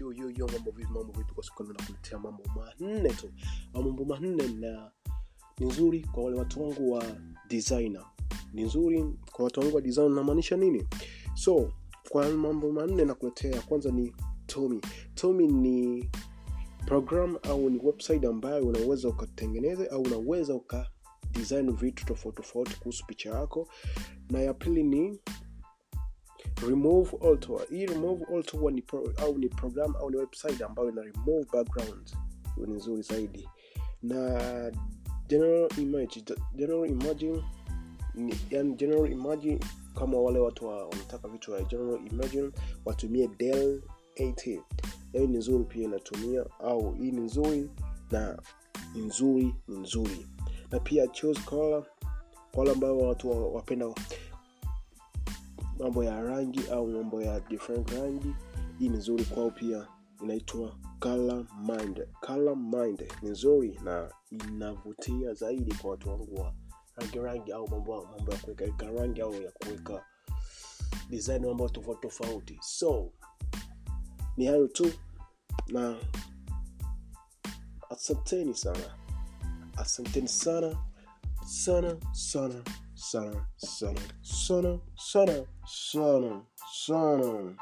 yo mambo vipi mambo vipi kwa mambo manne tu. Mambo manne na ni nzuri kwa wale watu wangu wa designer. Ni nzuri kwa watu wangu wa design namaanisha nini? So kwa mambo manne nakuletea kwanza ni tommy tommy ni program au ni website ambayo unaweza ukatengeneza au unaweza uka design vitu tofauti tofauti kuhusu picha yako. Na ya pili ni remove auto hii remove huwa ni pro, au ni program au ni website ambayo ina remove background ni nzuri zaidi. Na general image general imaging, ni, yani general imaging kama wale watu wanataka vitu vya general imaging watumie Dell 80 hiyo ni nzuri pia inatumia au hii ni nzuri na ni nzuri ni nzuri. Na pia choose color kwa wale ambao watu wa- wapenda mambo ya rangi au mambo ya different rangi. Hii ni nzuri kwao pia. Inaitwa mind. Ni nzuri na inavutia zaidi kwa watu wangu wa rangi rangi au mambo ya kuweka rangi au ya kuweka design mambo tofauti tofauti. So ni hayo tu na asanteni sana. Asanteni sana sana sana Center, Center, Center, Center, Center, Center.